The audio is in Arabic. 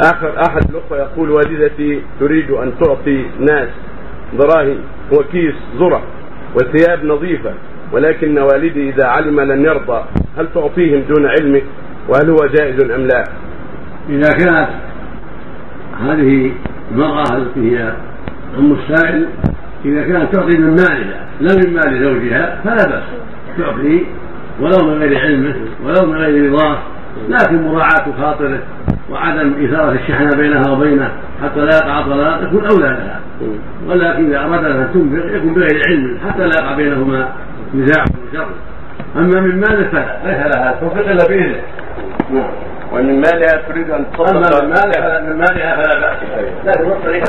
آخر أحد الأخوة يقول والدتي تريد أن تعطي ناس دراهم وكيس ذرة وثياب نظيفة ولكن والدي إذا علم لن يرضى هل تعطيهم دون علمك وهل هو جائز أم لا؟ إذا كانت هذه المرأة التي هي أم السائل إذا كانت تعطي من مالها لا من مال زوجها فلا بأس تعطي ولو من غير علمه ولو من غير رضاه لكن مراعاة خاطره وعدم إثارة الشحنة بينها وبينه حتى لا يقع طلاق يكون أولى لها. ولكن إذا أراد أن تنفق يكون بغير علم حتى لا يقع بينهما نزاع وشر. أما من ماله فلا. ليس لها تنفق إلا بإذنه. ومن مالها تريد أن تصدق أما من مالها فلا بأس. لكن الطريقة